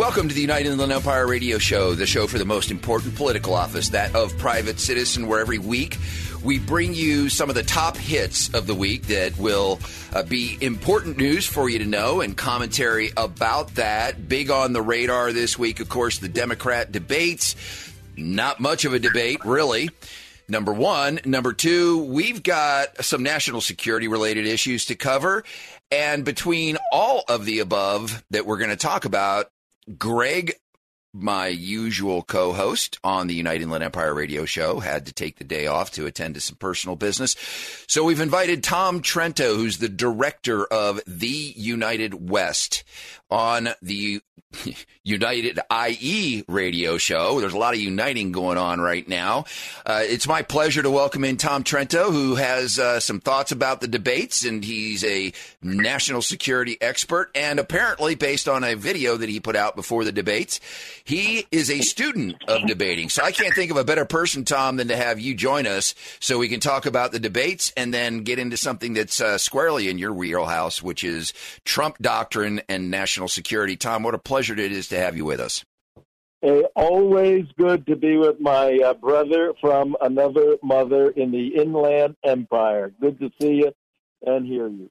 Welcome to the United Inland Empire Radio Show, the show for the most important political office, that of private citizen, where every week we bring you some of the top hits of the week that will uh, be important news for you to know and commentary about that. Big on the radar this week, of course, the Democrat debates. Not much of a debate, really. Number one. Number two, we've got some national security related issues to cover. And between all of the above that we're going to talk about, Greg, my usual co host on the United Inland Empire radio show, had to take the day off to attend to some personal business. So we've invited Tom Trento, who's the director of The United West, on the United IE radio show. There's a lot of uniting going on right now. Uh, it's my pleasure to welcome in Tom Trento, who has uh, some thoughts about the debates, and he's a national security expert. And apparently, based on a video that he put out before the debates, he is a student of debating. So I can't think of a better person, Tom, than to have you join us so we can talk about the debates and then get into something that's uh, squarely in your wheelhouse, which is Trump doctrine and national security. Tom, what a pleasure it is to have you with us. Always good to be with my uh, brother from another mother in the Inland Empire. Good to see you and hear you.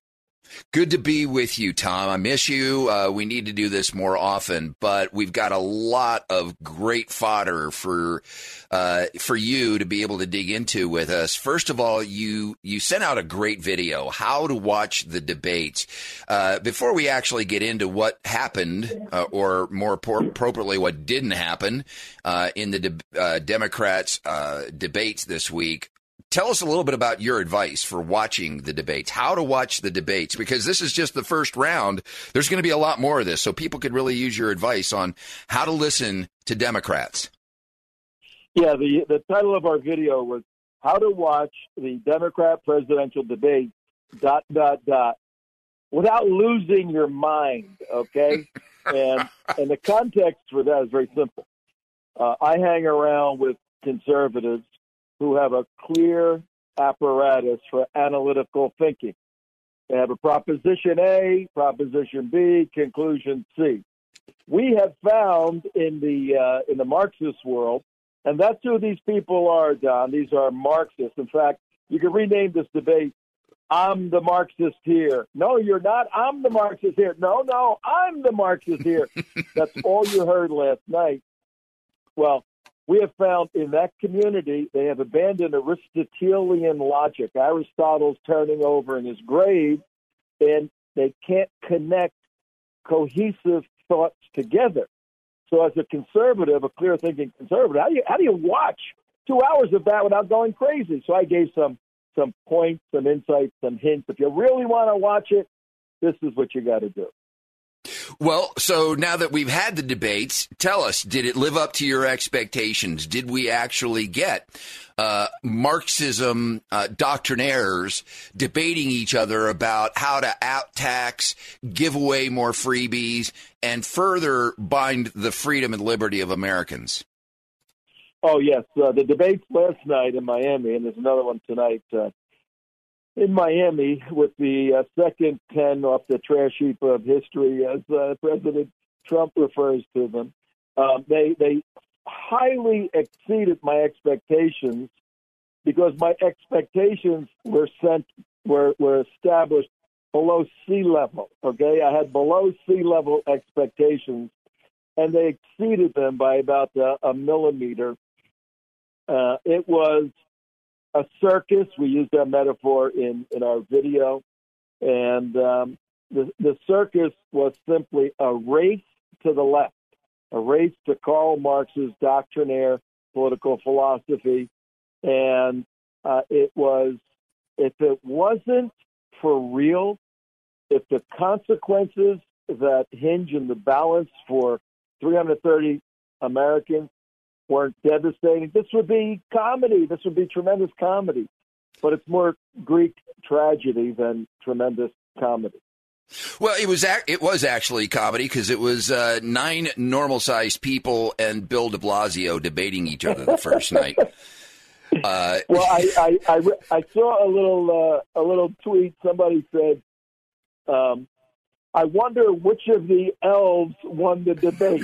Good to be with you, Tom. I miss you. Uh, we need to do this more often, but we've got a lot of great fodder for uh, for you to be able to dig into with us. First of all, you you sent out a great video, how to watch the debates. Uh, before we actually get into what happened, uh, or more appropriately, what didn't happen uh, in the de- uh, Democrats' debates this week, Tell us a little bit about your advice for watching the debates, how to watch the debates, because this is just the first round. There's going to be a lot more of this, so people could really use your advice on how to listen to Democrats. Yeah, the, the title of our video was How to Watch the Democrat Presidential Debate, dot, dot, dot, without losing your mind, okay? and, and the context for that is very simple. Uh, I hang around with conservatives who have a clear apparatus for analytical thinking. They have a proposition A, proposition B, conclusion C. We have found in the uh, in the Marxist world, and that's who these people are, Don. These are Marxists. In fact, you can rename this debate I'm the Marxist here. No, you're not. I'm the Marxist here. No, no, I'm the Marxist here. That's all you heard last night. Well, we have found in that community they have abandoned Aristotelian logic. Aristotle's turning over in his grave, and they can't connect cohesive thoughts together. So, as a conservative, a clear thinking conservative, how do you how do you watch two hours of that without going crazy? So, I gave some some points, some insights, some hints. If you really want to watch it, this is what you got to do. Well, so now that we've had the debates, tell us, did it live up to your expectations? Did we actually get uh, Marxism uh, doctrinaires debating each other about how to out tax, give away more freebies, and further bind the freedom and liberty of Americans? Oh, yes. Uh, the debates last night in Miami, and there's another one tonight uh, in Miami with the uh, second 10 off the trash heap of history, as uh, President Trump refers to them. Um, they, they highly exceeded my expectations because my expectations were sent were, were established below sea level. Okay, I had below sea level expectations, and they exceeded them by about uh, a millimeter. Uh, it was a circus. We use that metaphor in, in our video. And um, the, the circus was simply a race to the left, a race to Karl Marx's doctrinaire political philosophy. And uh, it was, if it wasn't for real, if the consequences that hinge in the balance for 330 Americans weren't devastating, this would be comedy. This would be tremendous comedy. But it's more Greek tragedy than tremendous comedy. Well, it was ac- it was actually comedy because it was uh, nine normal sized people and Bill De Blasio debating each other the first night. Uh, well, I, I, I, I, saw a little uh, a little tweet. Somebody said, um, "I wonder which of the elves won the debate."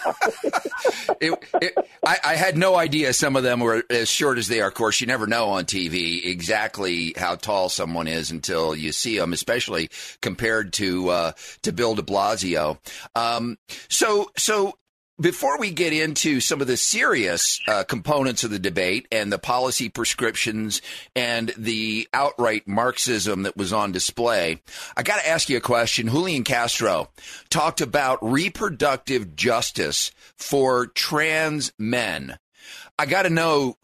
it, it, I, I, had no idea some of them were as short as they are. Of course, you never know on TV exactly how tall someone is until you see them, especially compared to uh, to Bill De Blasio. Um, so, so before we get into some of the serious uh, components of the debate and the policy prescriptions and the outright Marxism that was on display, I got to ask you a question. Julian Castro talked about reproductive justice for trans men. I got to know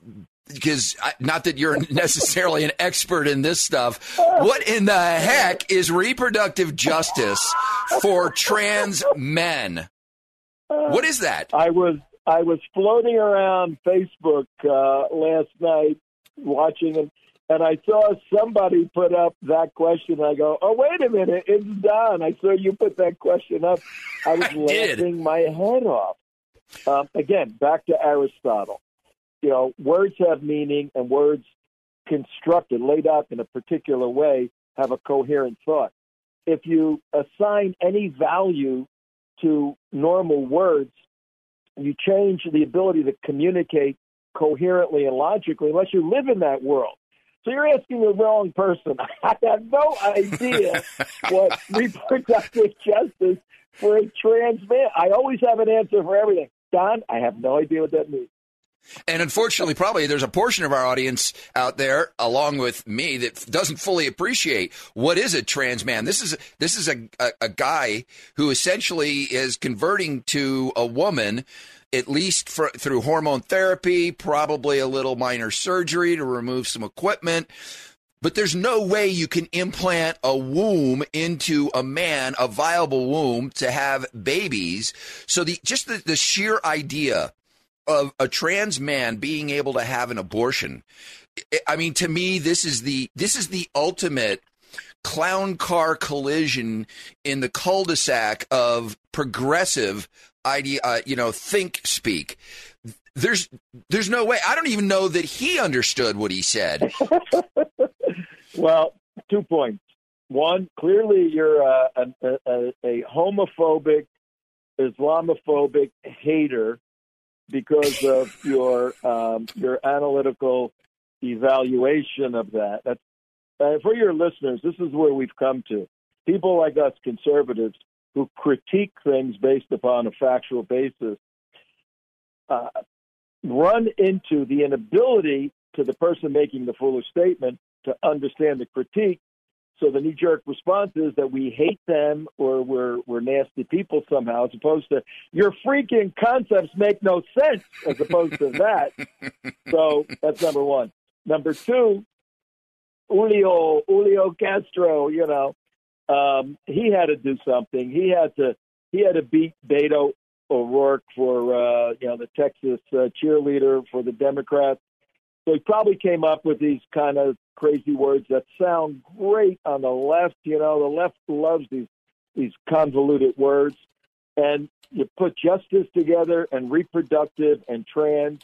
because not that you're necessarily an expert in this stuff. What in the heck is reproductive justice for trans men? What is that? I was I was floating around Facebook uh, last night watching and and I saw somebody put up that question. I go, oh wait a minute, it's done. I saw you put that question up. I was I laughing did. my head off. Um, again, back to Aristotle. You know, words have meaning, and words constructed, laid out in a particular way, have a coherent thought. If you assign any value to normal words, you change the ability to communicate coherently and logically unless you live in that world. So you're asking the wrong person. I have no idea what reproductive justice for a trans man. I always have an answer for everything. Don, I have no idea what that means. And unfortunately, probably there's a portion of our audience out there, along with me, that doesn't fully appreciate what is a trans man. This is this is a, a, a guy who essentially is converting to a woman, at least for, through hormone therapy, probably a little minor surgery to remove some equipment. But there's no way you can implant a womb into a man, a viable womb to have babies. So the just the, the sheer idea of a trans man being able to have an abortion. I mean, to me, this is the this is the ultimate clown car collision in the cul-de-sac of progressive idea, uh, you know, think speak. There's there's no way. I don't even know that he understood what he said. well, two points. One, clearly you're a, a, a homophobic, Islamophobic hater because of your um, your analytical evaluation of that. Uh, for your listeners. This is where we've come to. People like us, conservatives, who critique things based upon a factual basis, uh, run into the inability to the person making the foolish statement to understand the critique so the knee jerk response is that we hate them or we're we're nasty people somehow, as opposed to your freaking concepts make no sense, as opposed to that. so that's number one. Number two, Julio Julio Castro, you know, um, he had to do something. He had to he had to beat Beto O'Rourke for uh, you know the Texas uh, cheerleader for the Democrats. So he probably came up with these kind of crazy words that sound great on the left. You know, the left loves these these convoluted words. And you put justice together and reproductive and trans.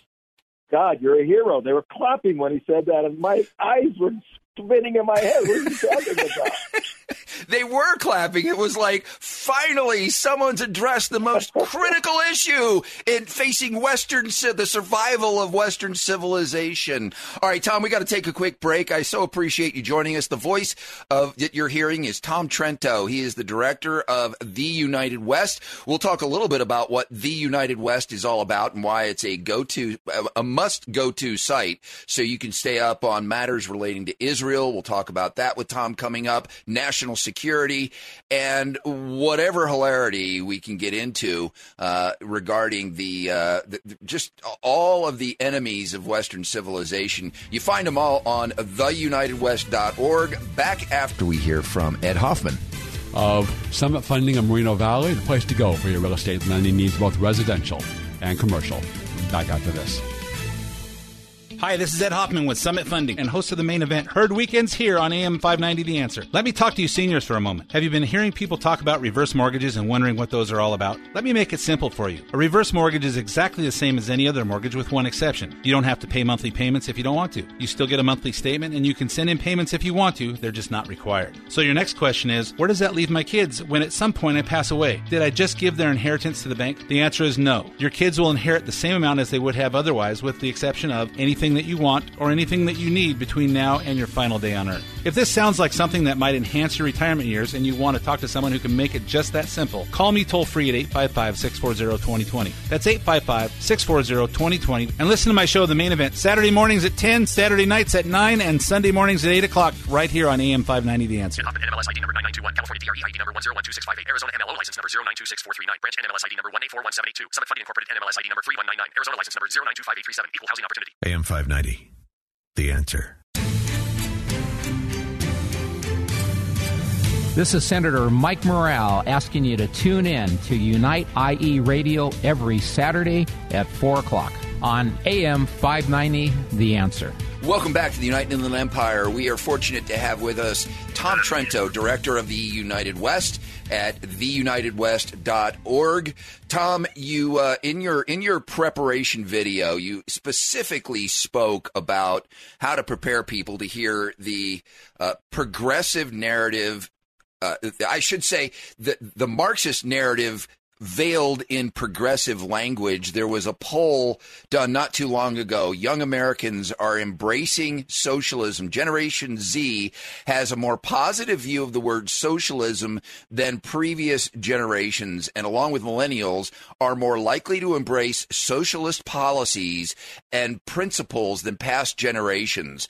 God, you're a hero. They were clapping when he said that, and my eyes were spinning in my head. What are you talking about? they were clapping. It was like, finally, someone's addressed the most critical issue in facing Western, the survival of Western civilization. All right, Tom, we got to take a quick break. I so appreciate you joining us. The voice of that you're hearing is Tom Trento. He is the director of The United West. We'll talk a little bit about what The United West is all about and why it's a go-to, a must go-to site so you can stay up on matters relating to Israel. We'll talk about that with Tom coming up. National security Security, and whatever hilarity we can get into uh, regarding the, uh, the, just all of the enemies of Western civilization. You find them all on theunitedwest.org. Back after we hear from Ed Hoffman of Summit Funding of Moreno Valley, the place to go for your real estate lending needs, both residential and commercial. Back after this. Hi, this is Ed Hoffman with Summit Funding and host of the main event, Heard Weekends here on AM 590 The Answer. Let me talk to you seniors for a moment. Have you been hearing people talk about reverse mortgages and wondering what those are all about? Let me make it simple for you. A reverse mortgage is exactly the same as any other mortgage with one exception. You don't have to pay monthly payments if you don't want to. You still get a monthly statement and you can send in payments if you want to, they're just not required. So your next question is, where does that leave my kids when at some point I pass away? Did I just give their inheritance to the bank? The answer is no. Your kids will inherit the same amount as they would have otherwise with the exception of anything that you want or anything that you need between now and your final day on Earth. If this sounds like something that might enhance your retirement years and you want to talk to someone who can make it just that simple, call me toll free at 855 640 2020. That's 855 640 2020. And listen to my show, The Main Event, Saturday mornings at 10, Saturday nights at 9, and Sunday mornings at 8 o'clock, right here on AM 590 The Answer. NMLS ID number 9921, California DRE ID number 1012658, Arizona MLO license number 0926439, branch NMLS ID number 1841782, Summit Funding Incorporated NMLS ID number 3199, Arizona license number 0925837, equal housing opportunity. AM 590 the answer. This is Senator Mike Morrell asking you to tune in to Unite IE Radio every Saturday at 4 o'clock on AM 590 The Answer. Welcome back to the United Inland Empire. We are fortunate to have with us Tom Trento, director of the United West at theunitedwest.org. Tom, you uh, in your in your preparation video, you specifically spoke about how to prepare people to hear the uh, progressive narrative uh, I should say the the Marxist narrative veiled in progressive language. There was a poll done not too long ago. Young Americans are embracing socialism. Generation Z has a more positive view of the word socialism than previous generations, and along with millennials, are more likely to embrace socialist policies and principles than past generations.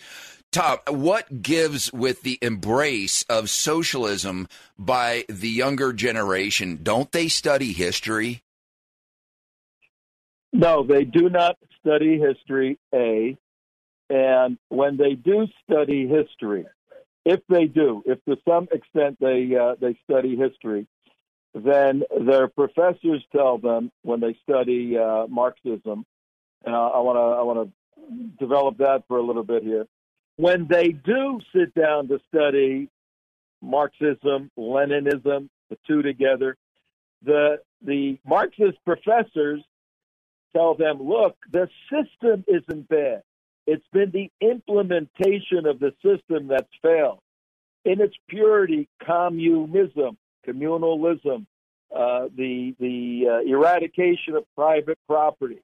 Tom, what gives with the embrace of socialism by the younger generation? Don't they study history? No, they do not study history, A. And when they do study history, if they do, if to some extent they uh, they study history, then their professors tell them when they study uh, Marxism, and I want to I want to develop that for a little bit here when they do sit down to study Marxism, Leninism, the two together, the the Marxist professors tell them, look, the system isn't bad. It's been the implementation of the system that's failed. In its purity, communism, communalism, uh, the the uh, eradication of private property,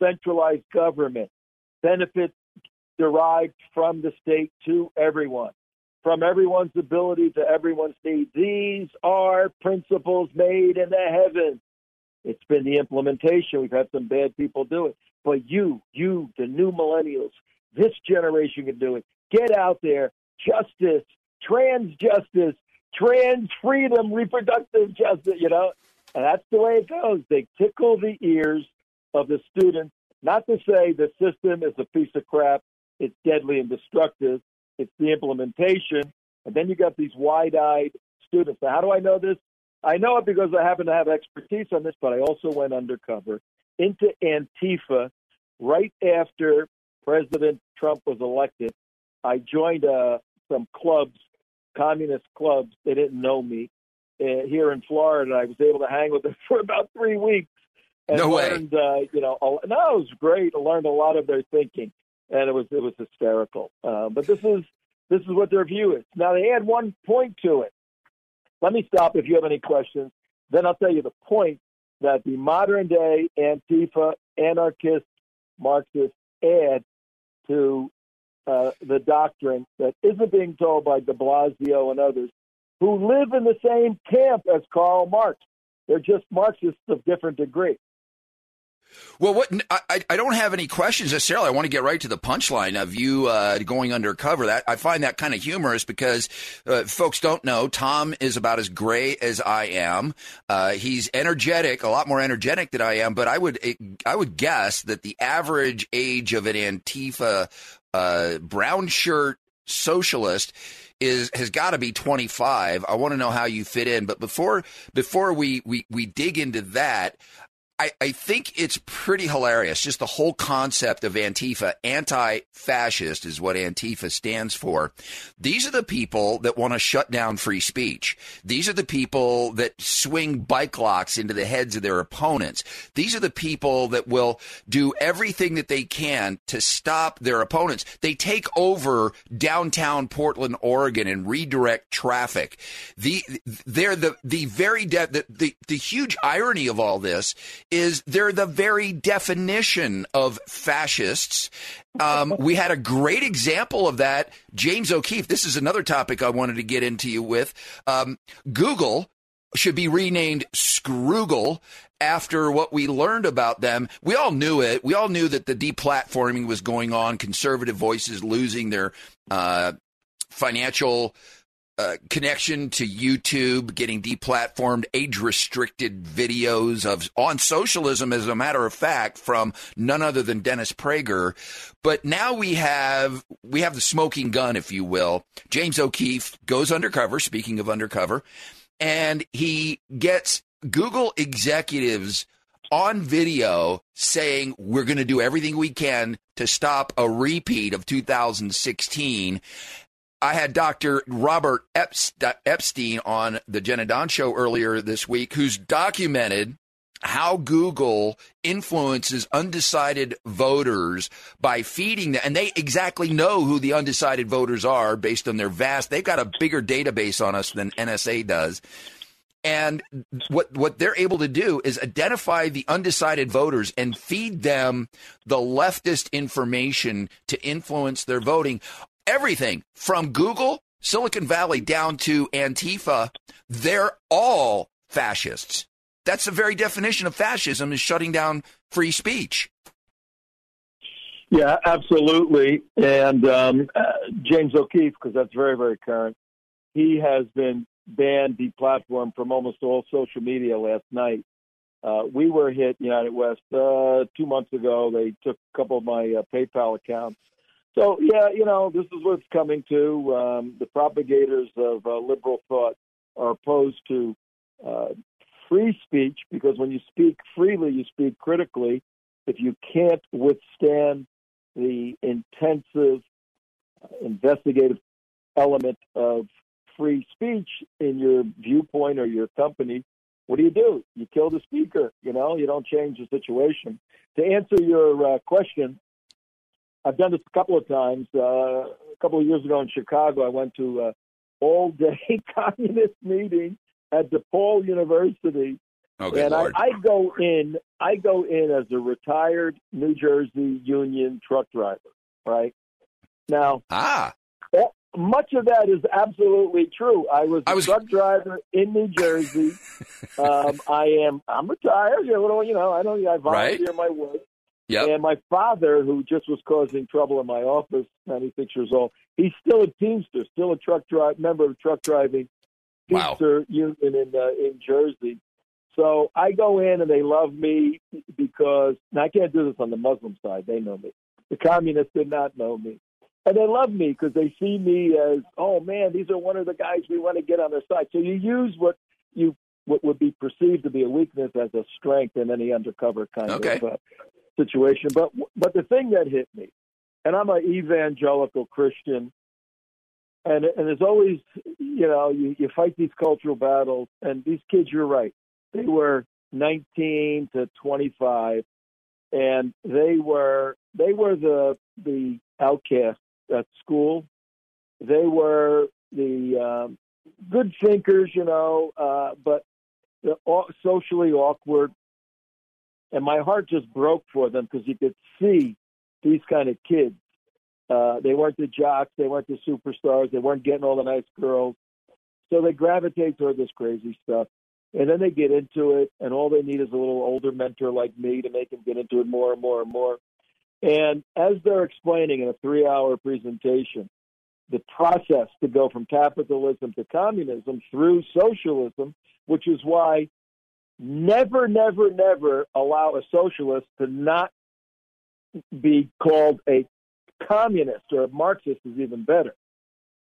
centralized government, benefits derived from the state to everyone, from everyone's ability to everyone's need. These are principles made in the heavens. It's been the implementation. We've had some bad people do it. But you, you, the new millennials, this generation can do it. Get out there. Justice, trans justice, trans freedom, reproductive justice, you know? And that's the way it goes. They tickle the ears of the students, not to say the system is a piece of crap it's deadly and destructive. It's the implementation. And then you got these wide eyed students. Now, how do I know this? I know it because I happen to have expertise on this, but I also went undercover into Antifa right after President Trump was elected. I joined uh, some clubs, communist clubs. They didn't know me uh, here in Florida. I was able to hang with them for about three weeks. And no learned, way. Uh, you know, no, it was great. I learned a lot of their thinking and it was it was hysterical. Uh, but this is this is what their view is. Now they add one point to it. Let me stop if you have any questions. Then I'll tell you the point that the modern day Antifa anarchist Marxists add to uh, the doctrine that isn't being told by De Blasio and others who live in the same camp as Karl Marx. They're just Marxists of different degree. Well, what I, I don't have any questions necessarily. I want to get right to the punchline of you uh, going undercover. That I find that kind of humorous because uh, folks don't know Tom is about as gray as I am. Uh, he's energetic, a lot more energetic than I am. But I would I would guess that the average age of an Antifa uh, brown shirt socialist is has got to be 25. I want to know how you fit in, but before before we we we dig into that, I, I think it's pretty hilarious. Just the whole concept of Antifa, anti fascist is what Antifa stands for. These are the people that want to shut down free speech. These are the people that swing bike locks into the heads of their opponents. These are the people that will do everything that they can to stop their opponents. They take over downtown Portland, Oregon and redirect traffic. The, they're the, the very, de- the, the, the huge irony of all this is they're the very definition of fascists. Um, we had a great example of that. James O'Keefe, this is another topic I wanted to get into you with. Um, Google should be renamed Scroogle after what we learned about them. We all knew it. We all knew that the deplatforming was going on, conservative voices losing their uh, financial uh, connection to YouTube, getting deplatformed, age restricted videos of on socialism, as a matter of fact, from none other than Dennis Prager. But now we have we have the smoking gun, if you will. James O'Keefe goes undercover. Speaking of undercover, and he gets Google executives on video saying we're going to do everything we can to stop a repeat of 2016 I had Dr. Robert Epstein on the Jenna Don show earlier this week, who's documented how Google influences undecided voters by feeding them. And they exactly know who the undecided voters are based on their vast, they've got a bigger database on us than NSA does. And what what they're able to do is identify the undecided voters and feed them the leftist information to influence their voting everything from Google, Silicon Valley down to Antifa, they're all fascists. That's the very definition of fascism is shutting down free speech. Yeah, absolutely. And um, uh, James O'Keefe, because that's very, very current, he has been banned, deplatformed from almost all social media last night. Uh, we were hit, United West, uh, two months ago. They took a couple of my uh, PayPal accounts so yeah, you know, this is what's coming to. Um, the propagators of uh, liberal thought are opposed to uh, free speech because when you speak freely, you speak critically. If you can't withstand the intensive uh, investigative element of free speech in your viewpoint or your company, what do you do? You kill the speaker. You know, you don't change the situation. To answer your uh, question, I've done this a couple of times. Uh, a couple of years ago in Chicago, I went to an all-day communist meeting at DePaul University, oh, and I, I go in. I go in as a retired New Jersey Union truck driver. Right now, ah, well, much of that is absolutely true. I was a I was... truck driver in New Jersey. um, I am. I'm retired. You know, you know I don't. I volunteer right? my work. Yep. And my father, who just was causing trouble in my office, 96 years old, he's still a Teamster, still a truck drive member of truck driving Teamster wow. union in uh, in Jersey. So I go in and they love me because now I can't do this on the Muslim side. They know me. The communists did not know me. And they love me because they see me as, oh man, these are one of the guys we want to get on their side. So you use what you what would be perceived to be a weakness as a strength in any undercover kind okay. of uh, situation. But but the thing that hit me, and I'm an evangelical Christian, and and there's always you know you, you fight these cultural battles, and these kids, you're right, they were 19 to 25, and they were they were the the outcasts at school. They were the um, good thinkers, you know, uh, but the, socially awkward and my heart just broke for them because you could see these kind of kids. Uh, they weren't the jocks, they weren't the superstars, they weren't getting all the nice girls, so they gravitate toward this crazy stuff. And then they get into it, and all they need is a little older mentor like me to make them get into it more and more and more. And as they're explaining in a three hour presentation, the process to go from capitalism to communism through socialism, which is why never, never, never allow a socialist to not be called a communist or a Marxist is even better.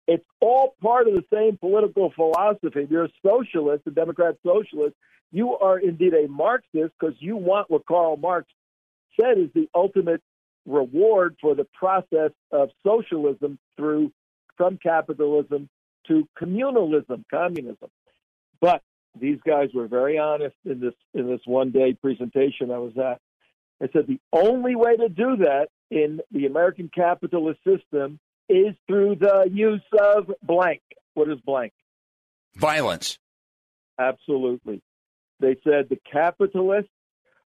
It's all part of the same political philosophy. If you're a socialist, a Democrat socialist, you are indeed a Marxist because you want what Karl Marx said is the ultimate reward for the process of socialism through from capitalism to communalism, communism. But these guys were very honest in this in this one day presentation I was at. I said the only way to do that in the American capitalist system is through the use of blank. What is blank? Violence. Absolutely. They said the capitalists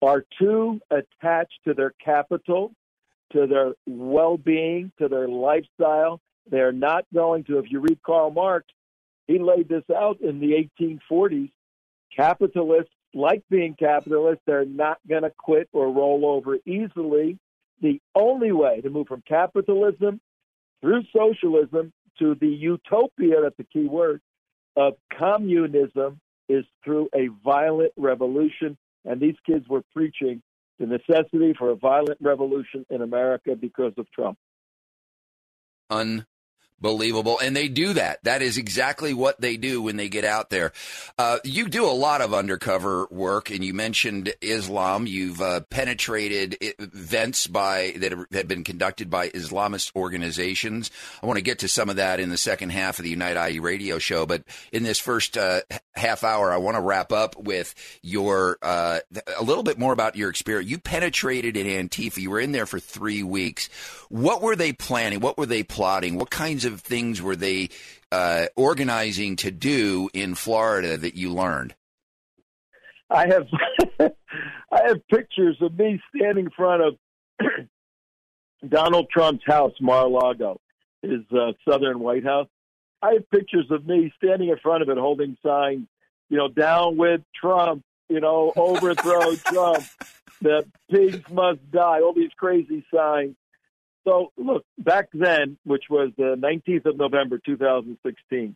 are too attached to their capital, to their well being, to their lifestyle. They're not going to, if you read Karl Marx, he laid this out in the 1840s. Capitalists like being capitalists. They're not going to quit or roll over easily. The only way to move from capitalism through socialism to the utopia, that's the key word, of communism is through a violent revolution. And these kids were preaching the necessity for a violent revolution in America because of Trump. Un Believable. And they do that. That is exactly what they do when they get out there. Uh, you do a lot of undercover work, and you mentioned Islam. You've uh, penetrated events by that have been conducted by Islamist organizations. I want to get to some of that in the second half of the Unite IE radio show. But in this first uh, half hour, I want to wrap up with your uh, a little bit more about your experience. You penetrated in Antifa. You were in there for three weeks. What were they planning? What were they plotting? What kinds of of things were they uh, organizing to do in Florida that you learned? I have I have pictures of me standing in front of Donald Trump's house, Mar-a-Lago, his uh, Southern White House. I have pictures of me standing in front of it, holding signs, you know, down with Trump, you know, overthrow Trump, the pigs must die, all these crazy signs. So, look, back then, which was the 19th of November 2016,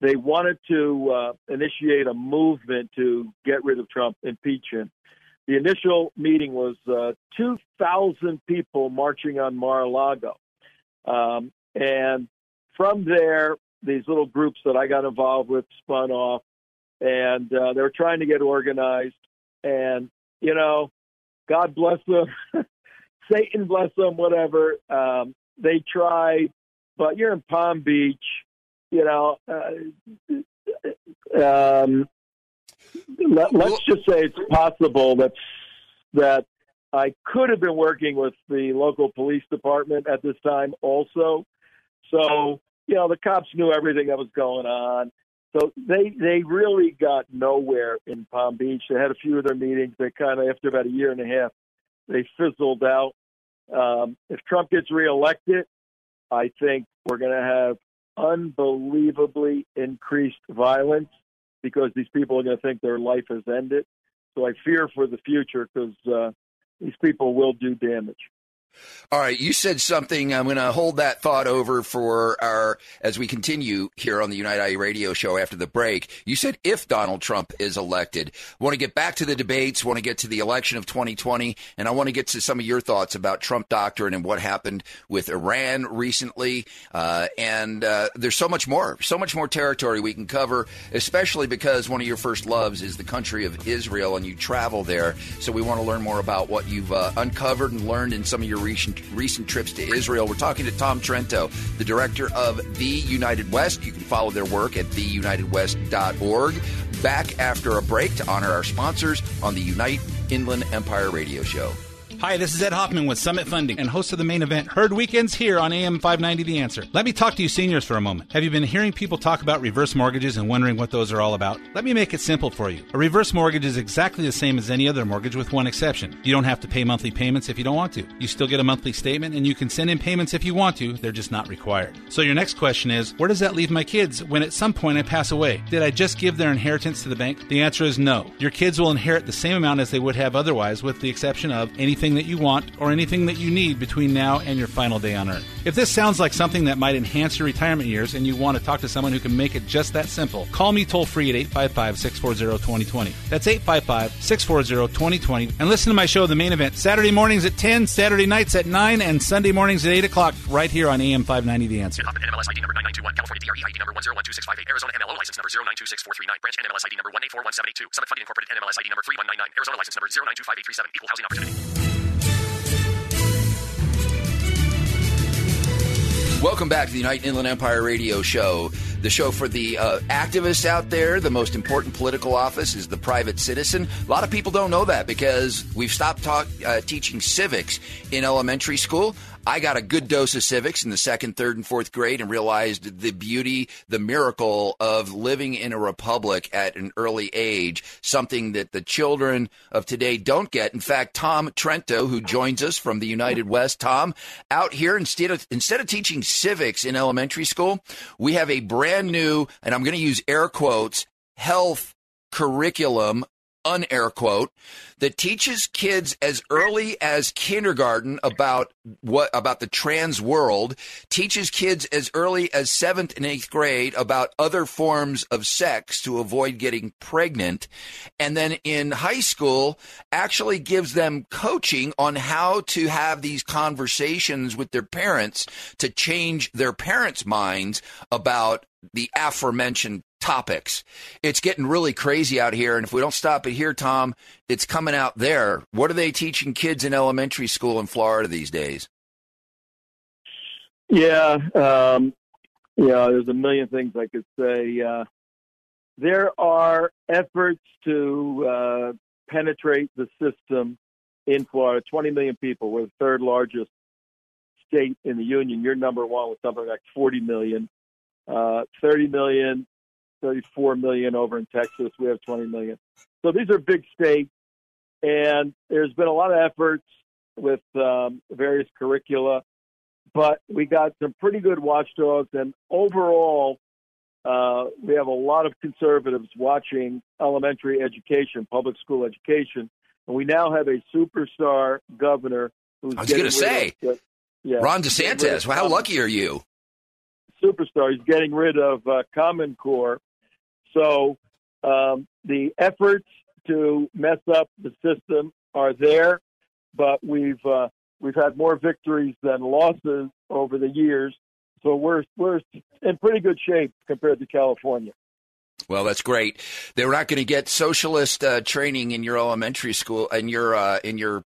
they wanted to uh, initiate a movement to get rid of Trump, impeach him. The initial meeting was uh, 2,000 people marching on Mar a Lago. Um, and from there, these little groups that I got involved with spun off, and uh, they were trying to get organized. And, you know, God bless them. Satan bless them, whatever. Um, they tried, but you're in Palm Beach, you know. Uh, um, let, us just say it's possible that that I could have been working with the local police department at this time, also. So you know, the cops knew everything that was going on. So they they really got nowhere in Palm Beach. They had a few of their meetings. They kind of after about a year and a half, they fizzled out. Um, if Trump gets reelected, I think we're going to have unbelievably increased violence because these people are going to think their life has ended. So I fear for the future because uh, these people will do damage. All right, you said something. I'm going to hold that thought over for our as we continue here on the Unite IE radio show after the break. You said if Donald Trump is elected. Want to get back to the debates, want to get to the election of 2020, and I want to get to some of your thoughts about Trump doctrine and what happened with Iran recently. Uh, and uh, there's so much more, so much more territory we can cover, especially because one of your first loves is the country of Israel, and you travel there. So we want to learn more about what you've uh, uncovered and learned in some of your recent, recent trips to Israel. We're talking to Tom Trento, the director of The United West. You can follow their work at theunitedwest.org. Back after a break to honor our sponsors on the Unite Inland Empire Radio Show. Hi, this is Ed Hoffman with Summit Funding and host of the main event, Heard Weekends here on AM 590 The Answer. Let me talk to you seniors for a moment. Have you been hearing people talk about reverse mortgages and wondering what those are all about? Let me make it simple for you. A reverse mortgage is exactly the same as any other mortgage with one exception. You don't have to pay monthly payments if you don't want to. You still get a monthly statement and you can send in payments if you want to, they're just not required. So your next question is, where does that leave my kids when at some point I pass away? Did I just give their inheritance to the bank? The answer is no. Your kids will inherit the same amount as they would have otherwise with the exception of anything that you want or anything that you need between now and your final day on Earth. If this sounds like something that might enhance your retirement years and you want to talk to someone who can make it just that simple, call me toll free at 855 640 2020. That's 855 640 2020. And listen to my show, The Main Event, Saturday mornings at 10, Saturday nights at 9, and Sunday mornings at 8 o'clock, right here on AM 590 The Answer. NMLS ID number 9921, California DRE ID number 1012658, Arizona MLO license number 0926439, branch NMLS ID number 1841782, Summit Funding Incorporated NMLS ID number 3199, Arizona license number 0925837, equal housing opportunity. Welcome back to the United Inland Empire Radio Show. The show for the uh, activists out there. The most important political office is the private citizen. A lot of people don't know that because we've stopped talk, uh, teaching civics in elementary school. I got a good dose of civics in the second, third, and fourth grade and realized the beauty, the miracle of living in a republic at an early age, something that the children of today don't get. In fact, Tom Trento, who joins us from the United West, Tom, out here instead of instead of teaching civics in elementary school, we have a brand new, and I'm going to use air quotes, health curriculum unair quote that teaches kids as early as kindergarten about what about the trans world teaches kids as early as 7th and 8th grade about other forms of sex to avoid getting pregnant and then in high school actually gives them coaching on how to have these conversations with their parents to change their parents minds about the aforementioned topics. It's getting really crazy out here. And if we don't stop it here, Tom, it's coming out there. What are they teaching kids in elementary school in Florida these days? Yeah. Um, yeah, there's a million things I could say. Uh, there are efforts to uh, penetrate the system in Florida. 20 million people. We're the third largest state in the union. You're number one with something like 40 million. Uh, 30 million 34 million over in Texas. We have 20 million. So these are big states, and there's been a lot of efforts with um, various curricula, but we got some pretty good watchdogs, and overall, uh, we have a lot of conservatives watching elementary education, public school education, and we now have a superstar governor who's. I was going to say, of, yeah, Ron DeSantis. Well, how lucky are you? Superstar. He's getting rid of uh, Common Core so um, the efforts to mess up the system are there, but we've uh, we've had more victories than losses over the years. So we're we're in pretty good shape compared to California. Well, that's great. They're not going to get socialist uh, training in your elementary school in your uh, in your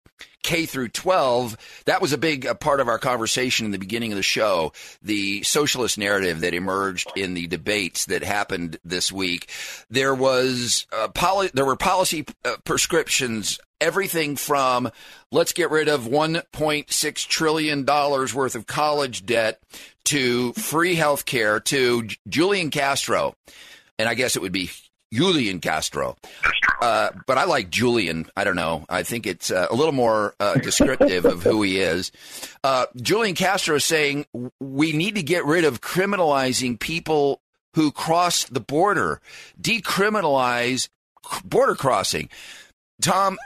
K through 12, that was a big uh, part of our conversation in the beginning of the show. The socialist narrative that emerged in the debates that happened this week. There was uh, poli- there were policy uh, prescriptions everything from let's get rid of 1.6 trillion dollars worth of college debt to free health care to Julian Castro and I guess it would be Julian Castro. Uh, but I like Julian. I don't know. I think it's uh, a little more uh, descriptive of who he is. Uh, Julian Castro is saying we need to get rid of criminalizing people who cross the border, decriminalize border crossing. Tom,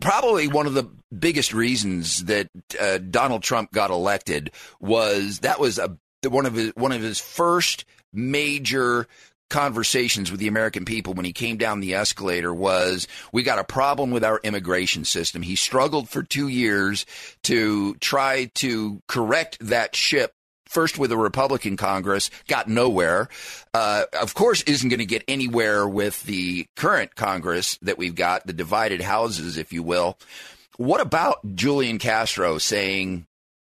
probably one of the biggest reasons that uh, Donald Trump got elected was that was a one of his one of his first major conversations with the American people when he came down the escalator was we got a problem with our immigration system. He struggled for two years to try to correct that ship first with a Republican Congress, got nowhere. Uh, of course, isn't going to get anywhere with the current Congress that we've got, the divided houses, if you will. What about Julian Castro saying,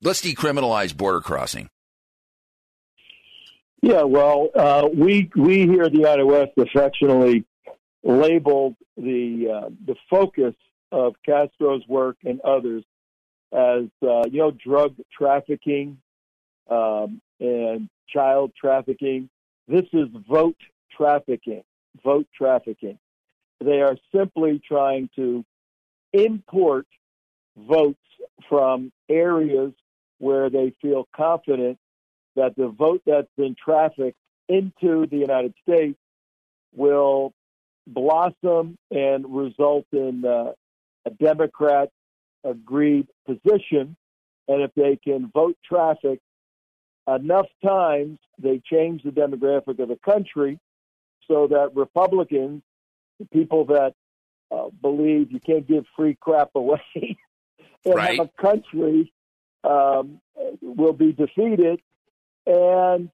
let's decriminalize border crossing? Yeah, well, uh, we we here at the West affectionately labeled the uh, the focus of Castro's work and others as, uh, you know, drug trafficking um, and child trafficking. This is vote trafficking, vote trafficking. They are simply trying to import votes from areas where they feel confident that the vote that's been trafficked into the United States will blossom and result in uh, a Democrat agreed position. And if they can vote traffic enough times, they change the demographic of the country so that Republicans, the people that uh, believe you can't give free crap away and Right. have a country, um, will be defeated. And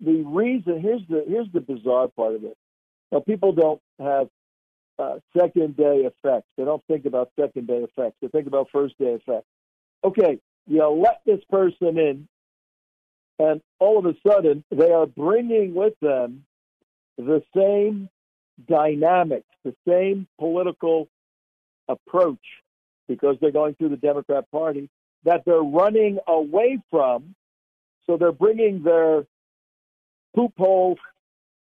the reason here's the here's the bizarre part of it. Now, people don't have uh, second day effects. They don't think about second day effects. They think about first day effects. Okay, you let this person in, and all of a sudden they are bringing with them the same dynamics, the same political approach, because they're going through the Democrat Party that they're running away from. So they're bringing their poop hole,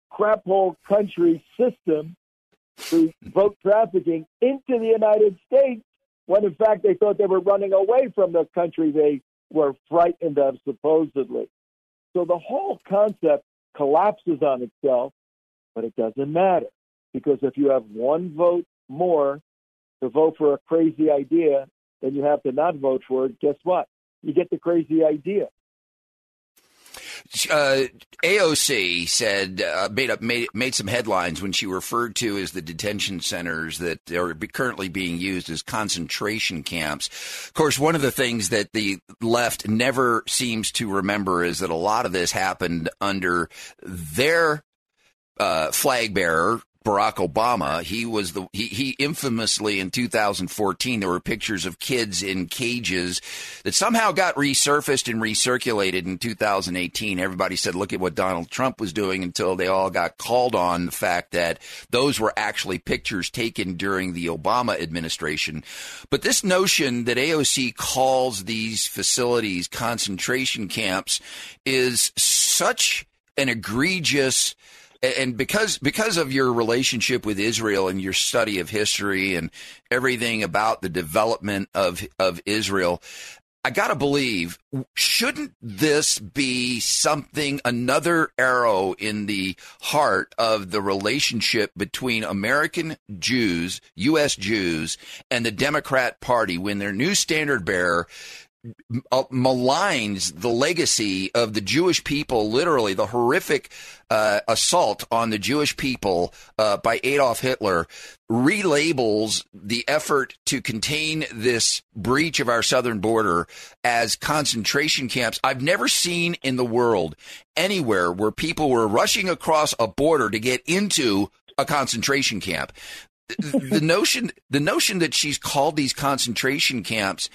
crap hole country system to vote trafficking into the United States when in fact they thought they were running away from the country they were frightened of supposedly. So the whole concept collapses on itself, but it doesn't matter because if you have one vote more to vote for a crazy idea, then you have to not vote for it. Guess what? You get the crazy idea. Uh, AOC said uh, made up made made some headlines when she referred to as the detention centers that are currently being used as concentration camps. Of course, one of the things that the left never seems to remember is that a lot of this happened under their uh, flag bearer. Barack Obama, he was the he, he infamously in 2014 there were pictures of kids in cages that somehow got resurfaced and recirculated in 2018. Everybody said, "Look at what Donald Trump was doing," until they all got called on the fact that those were actually pictures taken during the Obama administration. But this notion that AOC calls these facilities concentration camps is such an egregious and because because of your relationship with Israel and your study of history and everything about the development of of Israel, I got to believe shouldn't this be something another arrow in the heart of the relationship between American Jews, US Jews and the Democrat Party when their new standard bearer maligns the legacy of the Jewish people, literally the horrific uh, assault on the Jewish people uh, by Adolf Hitler, relabels the effort to contain this breach of our southern border as concentration camps. I've never seen in the world anywhere where people were rushing across a border to get into a concentration camp. The, the notion, the notion that she's called these concentration camps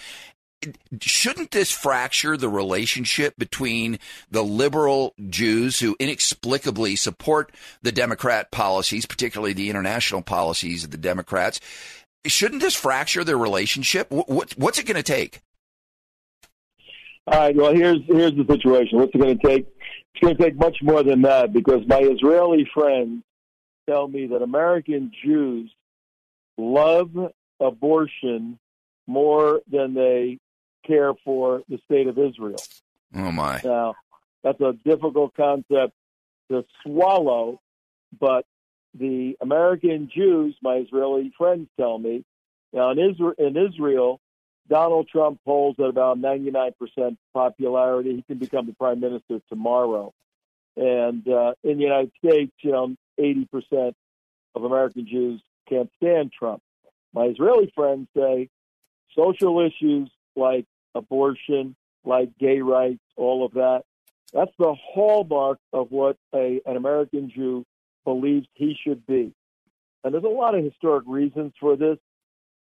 shouldn't this fracture the relationship between the liberal Jews who inexplicably support the Democrat policies, particularly the international policies of the Democrats? Shouldn't this fracture their relationship? What, what, what's it going to take? All right. Well, here's here's the situation. What's it going to take? It's going to take much more than that because my Israeli friends tell me that American Jews love abortion more than they care for the state of Israel. Oh my! Now, that's a difficult concept to swallow, but the American Jews, my Israeli friends tell me, now in Israel, in Israel Donald Trump polls at about 99% popularity. He can become the prime minister tomorrow. And uh, in the United States, you know, 80% of American Jews can't stand Trump. My Israeli friends say social issues like abortion, like gay rights, all of that, that's the hallmark of what a, an American Jew believes he should be. And there's a lot of historic reasons for this,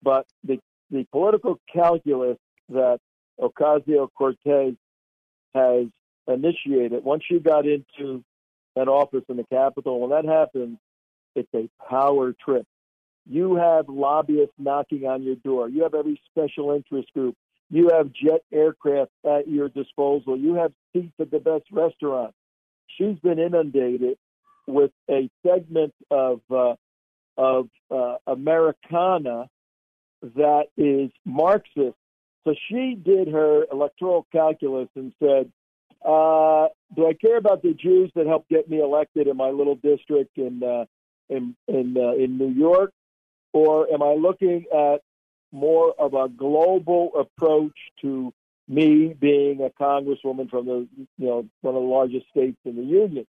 but the the political calculus that Ocasio Cortez has initiated, once she got into an office in the Capitol, when that happens, it's a power trip. You have lobbyists knocking on your door. You have every special interest group. You have jet aircraft at your disposal. You have seats at the best restaurants. She's been inundated with a segment of uh, of uh, Americana that is Marxist. So she did her electoral calculus and said, uh, "Do I care about the Jews that helped get me elected in my little district in uh, in in, uh, in New York, or am I looking at more of a global approach to me being a congresswoman from the you know one of the largest states in the union?"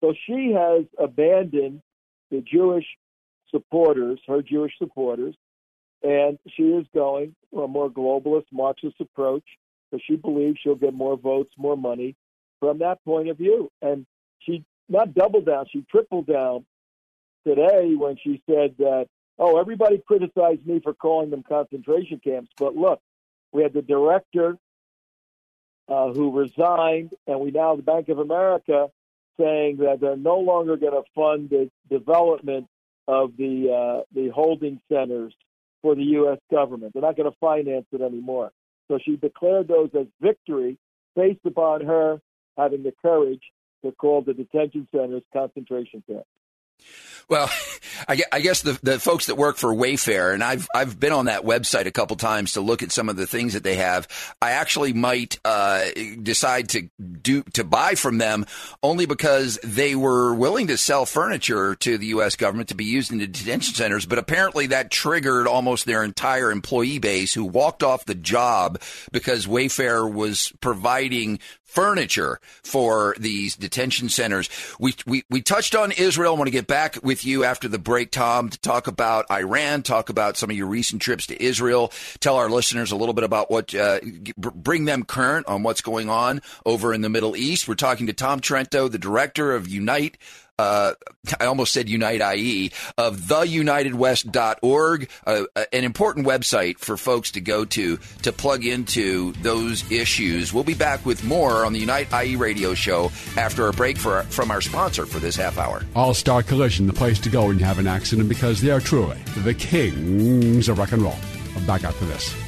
So she has abandoned the Jewish supporters, her Jewish supporters, and she is going for a more globalist Marxist approach because she believes she'll get more votes, more money from that point of view. And she not doubled down, she tripled down today when she said that, oh, everybody criticized me for calling them concentration camps, but look, we had the director uh, who resigned, and we now have the Bank of America saying that they're no longer going to fund the development of the uh, the holding centers for the U.S. government. They're not going to finance it anymore. So she declared those as victory based upon her having the courage to call the detention centers concentration camps. Well, I guess the, the folks that work for Wayfair, and I've I've been on that website a couple times to look at some of the things that they have. I actually might uh, decide to do to buy from them only because they were willing to sell furniture to the U.S. government to be used in the detention centers, but apparently that triggered almost their entire employee base who walked off the job because Wayfair was providing furniture for these detention centers. We, we, we touched on Israel. I want to get back with you after the break, Tom, to talk about Iran, talk about some of your recent trips to Israel, tell our listeners a little bit about what, uh, bring them current on what's going on over in the Middle East. We're talking to Tom Trento, the director of Unite uh, I almost said Unite IE, of theunitedwest.org, uh, an important website for folks to go to to plug into those issues. We'll be back with more on the Unite IE radio show after a break from our sponsor for this half hour. All Star Collision, the place to go when you have an accident because they are truly the kings of rock and roll. I'm back after this.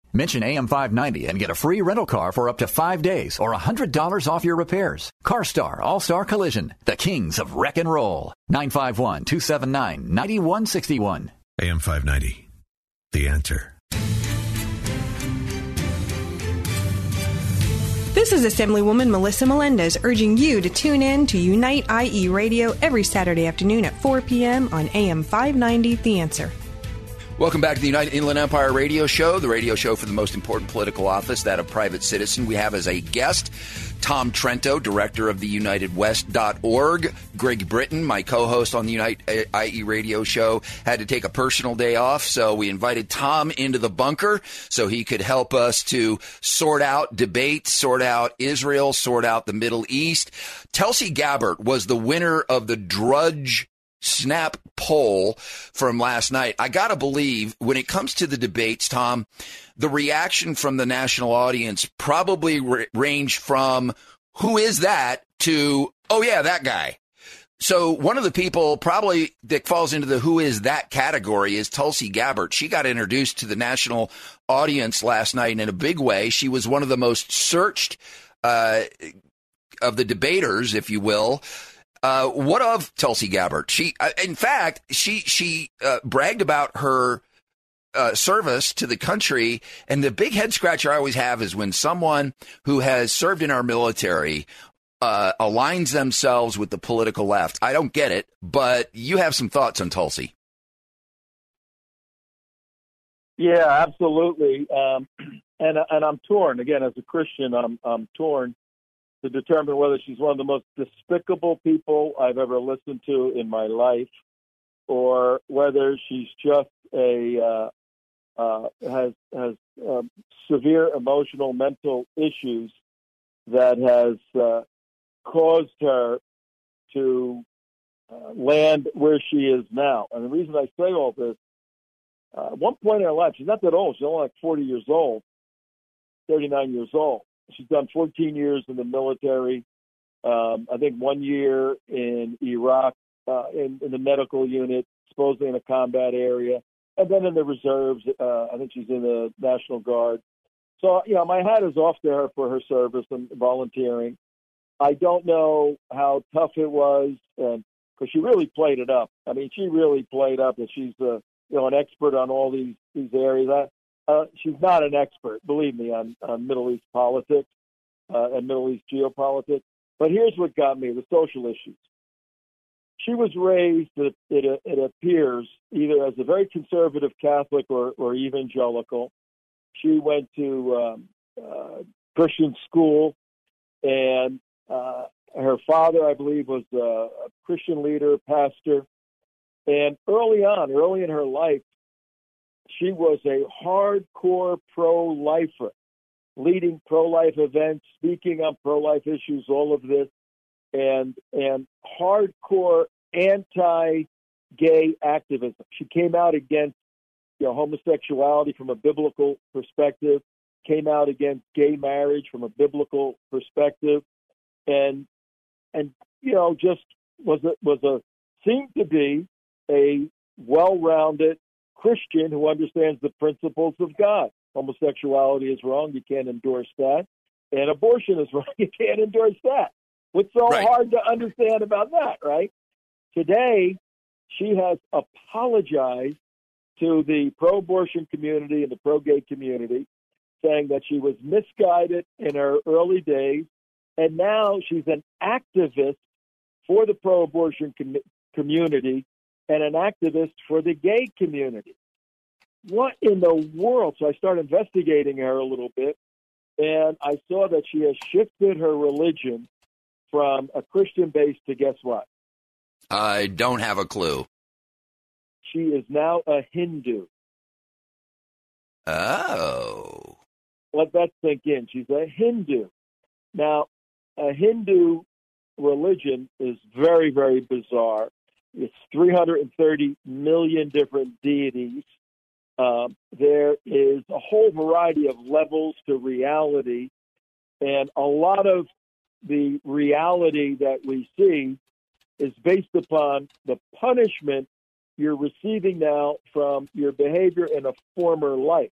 Mention AM590 and get a free rental car for up to five days or $100 off your repairs. CarStar All-Star Collision, the kings of wreck and roll. 951-279-9161. AM590, the answer. This is Assemblywoman Melissa Melendez urging you to tune in to Unite IE Radio every Saturday afternoon at 4 p.m. on AM 590 The Answer. Welcome back to the United Inland Empire Radio Show, the radio show for the most important political office, that of private citizen. We have as a guest Tom Trento, director of the UnitedWest.org. Greg Britton, my co host on the Unite uh, IE radio show, had to take a personal day off, so we invited Tom into the bunker so he could help us to sort out debate, sort out Israel, sort out the Middle East. Tulsi Gabbard was the winner of the Drudge snap poll from last night. I got to believe when it comes to the debates, Tom, the reaction from the national audience probably ranged from who is that to, oh, yeah, that guy. So one of the people probably that falls into the who is that category is Tulsi Gabbard. She got introduced to the national audience last night in a big way. She was one of the most searched uh, of the debaters, if you will. Uh, what of Tulsi Gabbard? She, uh, in fact, she she uh, bragged about her uh, service to the country, and the big head scratcher I always have is when someone who has served in our military uh, aligns themselves with the political left. I don't get it, but you have some thoughts on Tulsi. Yeah, absolutely. Um, and and I'm torn again as a Christian. I'm I'm torn to determine whether she's one of the most despicable people I've ever listened to in my life, or whether she's just a uh, uh, has has um, severe emotional mental issues that has uh, caused her to uh, land where she is now. And the reason I say all this, uh, at one point in her life, she's not that old. She's only like 40 years old, 39 years old. She's done 14 years in the military. Um, I think one year in Iraq uh, in, in the medical unit, supposedly in a combat area, and then in the reserves. Uh, I think she's in the National Guard. So, you know, my hat is off to her for her service and volunteering. I don't know how tough it was, and because she really played it up. I mean, she really played up, and she's uh, you know an expert on all these these areas. I, uh, she's not an expert, believe me, on, on Middle East politics uh, and Middle East geopolitics. But here's what got me: the social issues. She was raised, it, it, it appears, either as a very conservative Catholic or, or evangelical. She went to um, uh, Christian school, and uh, her father, I believe, was a, a Christian leader, pastor. And early on, early in her life, she was a hardcore pro lifer, leading pro life events, speaking on pro life issues, all of this, and and hardcore anti gay activism. She came out against you know, homosexuality from a biblical perspective, came out against gay marriage from a biblical perspective, and and you know just was was a seemed to be a well-rounded Christian who understands the principles of God. Homosexuality is wrong; you can't endorse that, and abortion is wrong; you can't endorse that. What's so Right. hard to understand about that, right? Today, she has apologized to the pro-abortion community and the pro-gay community, saying that she was misguided in her early days, and now she's an activist for the pro-abortion com- community and an activist for the gay community. What in the world? So I started investigating her a little bit, and I saw that she has shifted her religion from a Christian base to guess what? I don't have a clue. She is now a Hindu. Oh. Let that sink in. She's a Hindu. Now, a Hindu religion is very, very bizarre. It's 330 million different deities. Um, there is a whole variety of levels to reality, and a lot of the reality that we see is based upon the punishment you're receiving now from your behavior in a former life.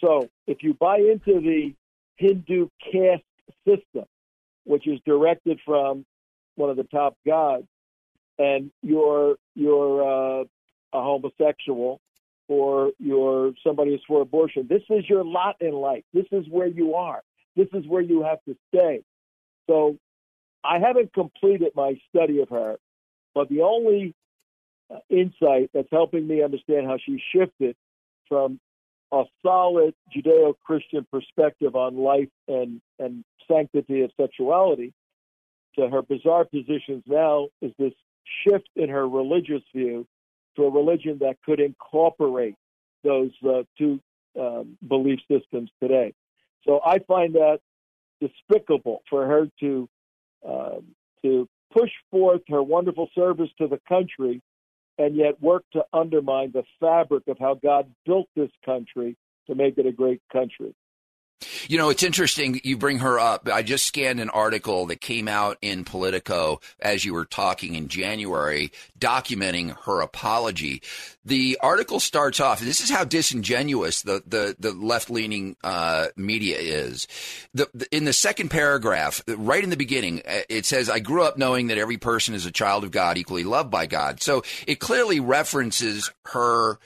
So if you buy into the Hindu caste system, which is directed from one of the top gods, and you're you're uh, a homosexual or you're somebody who's for abortion, this is your lot in life. This is where you are. This is where you have to stay. So I haven't completed my study of her, but the only uh, insight that's helping me understand how she shifted from a solid Judeo-Christian perspective on life and and sanctity of sexuality to her bizarre positions now is this shift in her religious view to a religion that could incorporate those uh, two um, belief systems today. So I find that despicable for her to um to push forth her wonderful service to the country and yet work to undermine the fabric of how God built this country to make it a great country. You know, it's interesting you bring her up. I just scanned an article that came out in Politico as you were talking in January, documenting her apology. The article starts off, and this is how disingenuous the, the, the left leaning uh, media is. The, the, in the second paragraph, right in the beginning, uh, it says, I grew up knowing that every person is a child of God, equally loved by God. So it clearly references her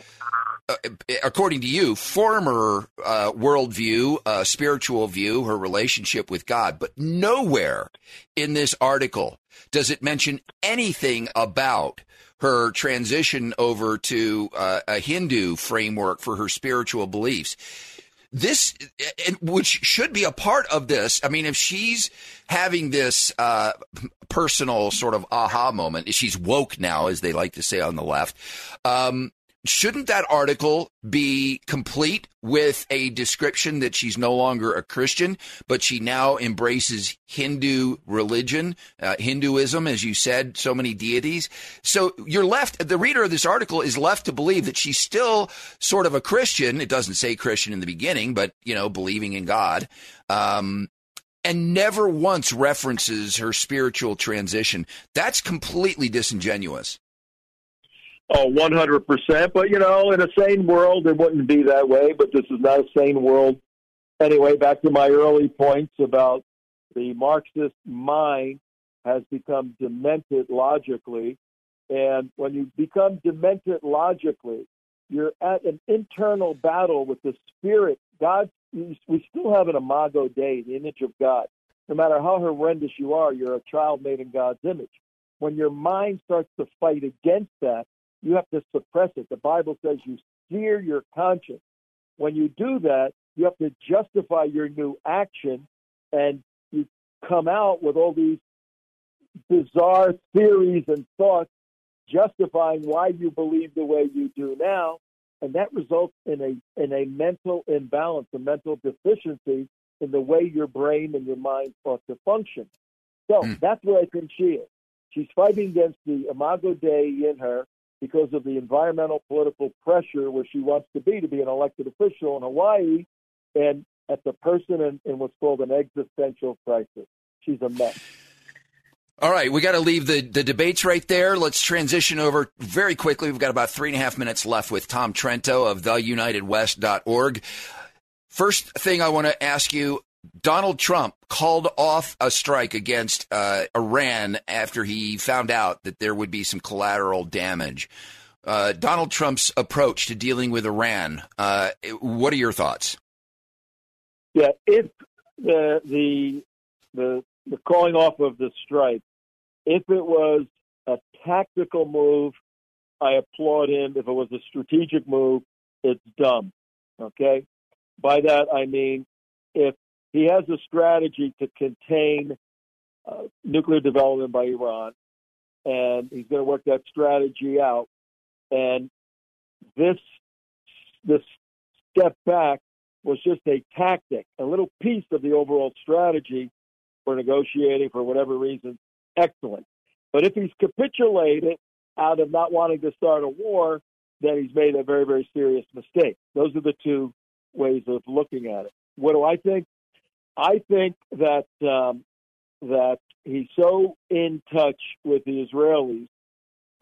uh, according to you, former uh, worldview, uh, spiritual view, her relationship with God, but nowhere in this article does it mention anything about her transition over to uh, a Hindu framework for her spiritual beliefs. This, which should be a part of this. I mean, if she's having this uh, personal sort of aha moment, she's woke now, as they like to say on the left. Um, shouldn't that article be complete with a description that she's no longer a Christian, but she now embraces Hindu religion, uh, Hinduism, as you said, so many deities? So you're left, the reader of this article is left to believe that she's still sort of a Christian. It doesn't say Christian in the beginning, but, you know, believing in God. Um, and never once references her spiritual transition. That's completely disingenuous. Oh, 100%. But, you know, in a sane world, it wouldn't be that way. But this is not a sane world. Anyway, back to my early points about the Marxist mind has become demented logically. And when you become demented logically, you're at an internal battle with the spirit. God, we still have an imago Dei, the image of God. No matter how horrendous you are, you're a child made in God's image. When your mind starts to fight against that, you have to suppress it. The Bible says you sear your conscience. When you do that, you have to justify your new action and you come out with all these bizarre theories and thoughts justifying why you believe the way you do now. And that results in a in a mental imbalance, a mental deficiency in the way your brain and your mind ought to function. So mm. that's where I think she is. She's fighting against the imago Dei in her because of the environmental political pressure where she wants to be to be an elected official in Hawaii and at the person in, in what's called an existential crisis. She's a mess. All right, we got to leave the, the debates right there. Let's transition over very quickly. We've got about three and a half minutes left with Tom Trento of theunitedwest.org. First thing I want to ask you Donald Trump called off a strike against uh, Iran after he found out that there would be some collateral damage. Uh, Donald Trump's approach to dealing with Iran. Uh, what are your thoughts? Yeah, if the the the the calling off of the strike, if it was a tactical move, I applaud him. If it was a strategic move, it's dumb. Okay, by that I mean if he has a strategy to contain uh, nuclear development by Iran, and he's going to work that strategy out. And this this step back was just a tactic, a little piece of the overall strategy for negotiating for whatever reason. Excellent. But if he's capitulated out of not wanting to start a war, then he's made a very, very serious mistake. Those are the two ways of looking at it. What do I think? I think that um, that he's so in touch with the Israelis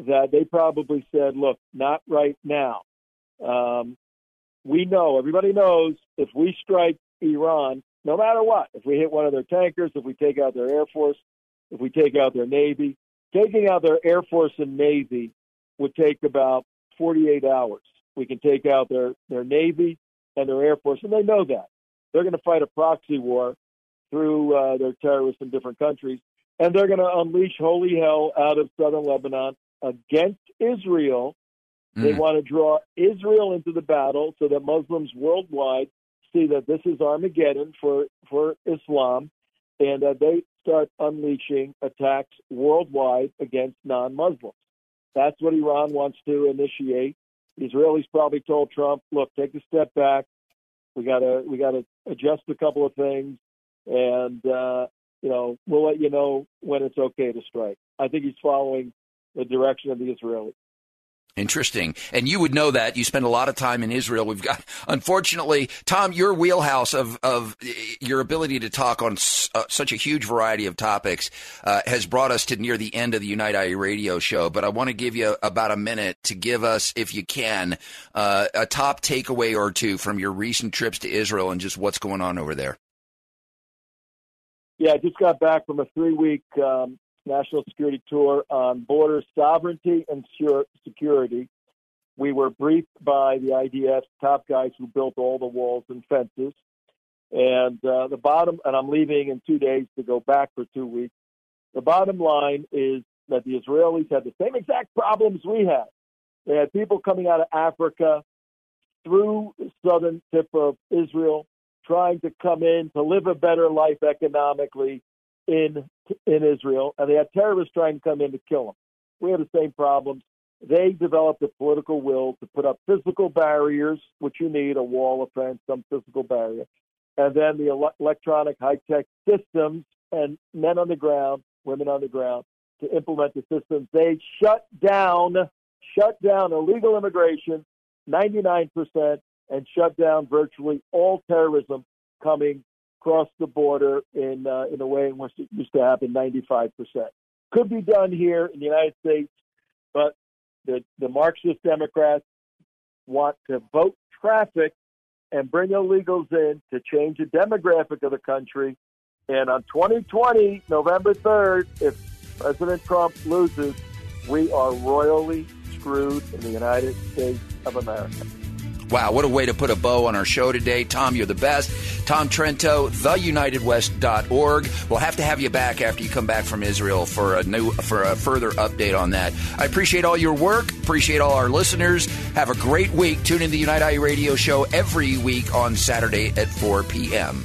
that they probably said, "Look, not right now. Um, we know, everybody knows, if we strike Iran, no matter what, if we hit one of their tankers, if we take out their air force, if we take out their navy, taking out their air force and navy would take about 48 hours. We can take out their their navy and their air force, and they know that." They're going to fight a proxy war through uh, their terrorists in different countries, and they're going to unleash holy hell out of southern Lebanon against Israel. Mm. They want to draw Israel into the battle so that Muslims worldwide see that this is Armageddon for for Islam, and that they start unleashing attacks worldwide against non-Muslims. That's what Iran wants to initiate. The Israelis probably told Trump, "Look, take a step back. We gotta we gotta adjust a couple of things, and uh, you know we'll let you know when it's okay to strike. I think he's following the direction of the Israelis. Interesting. And you would know that. You spend a lot of time in Israel. We've got, unfortunately, Tom, your wheelhouse of, of your ability to talk on s- uh, such a huge variety of topics uh, has brought us to near the end of the Unite IE radio show. But I want to give you about a minute to give us, if you can, uh, a top takeaway or two from your recent trips to Israel and just what's going on over there. Yeah, I just got back from a three week um, national security tour on border sovereignty and security. We were briefed by the IDF top guys who built all the walls and fences. And uh, the bottom, and I'm leaving in two days to go back for two weeks. The bottom line is that the Israelis had the same exact problems we had. They had people coming out of Africa through the southern tip of Israel trying to come in to live a better life economically in in Israel, and they had terrorists trying to come in to kill them. We had the same problems they developed the political will to put up physical barriers, which you need a wall, a fence, some physical barrier, and then the ele- electronic high tech systems and men on the ground, women on the ground to implement the systems. They shut down, shut down illegal immigration, 99%, and shut down virtually all terrorism coming across the border in uh, in a way in which it used to happen 95%. Could be done here in the United States, but the, the Marxist Democrats want to vote traffic and bring illegals in to change the demographic of the country. And on 2020, November 3rd, if President Trump loses, we are royally screwed in the United States of America. Wow, what a way to put a bow on our show today. Tom, you're the best. Tom Trento, theunitedwest.org. We'll have to have you back after you come back from Israel for a new for a further update on that. I appreciate all your work. Appreciate all our listeners. Have a great week. Tune in to the United IE Radio show every week on Saturday at 4 p.m.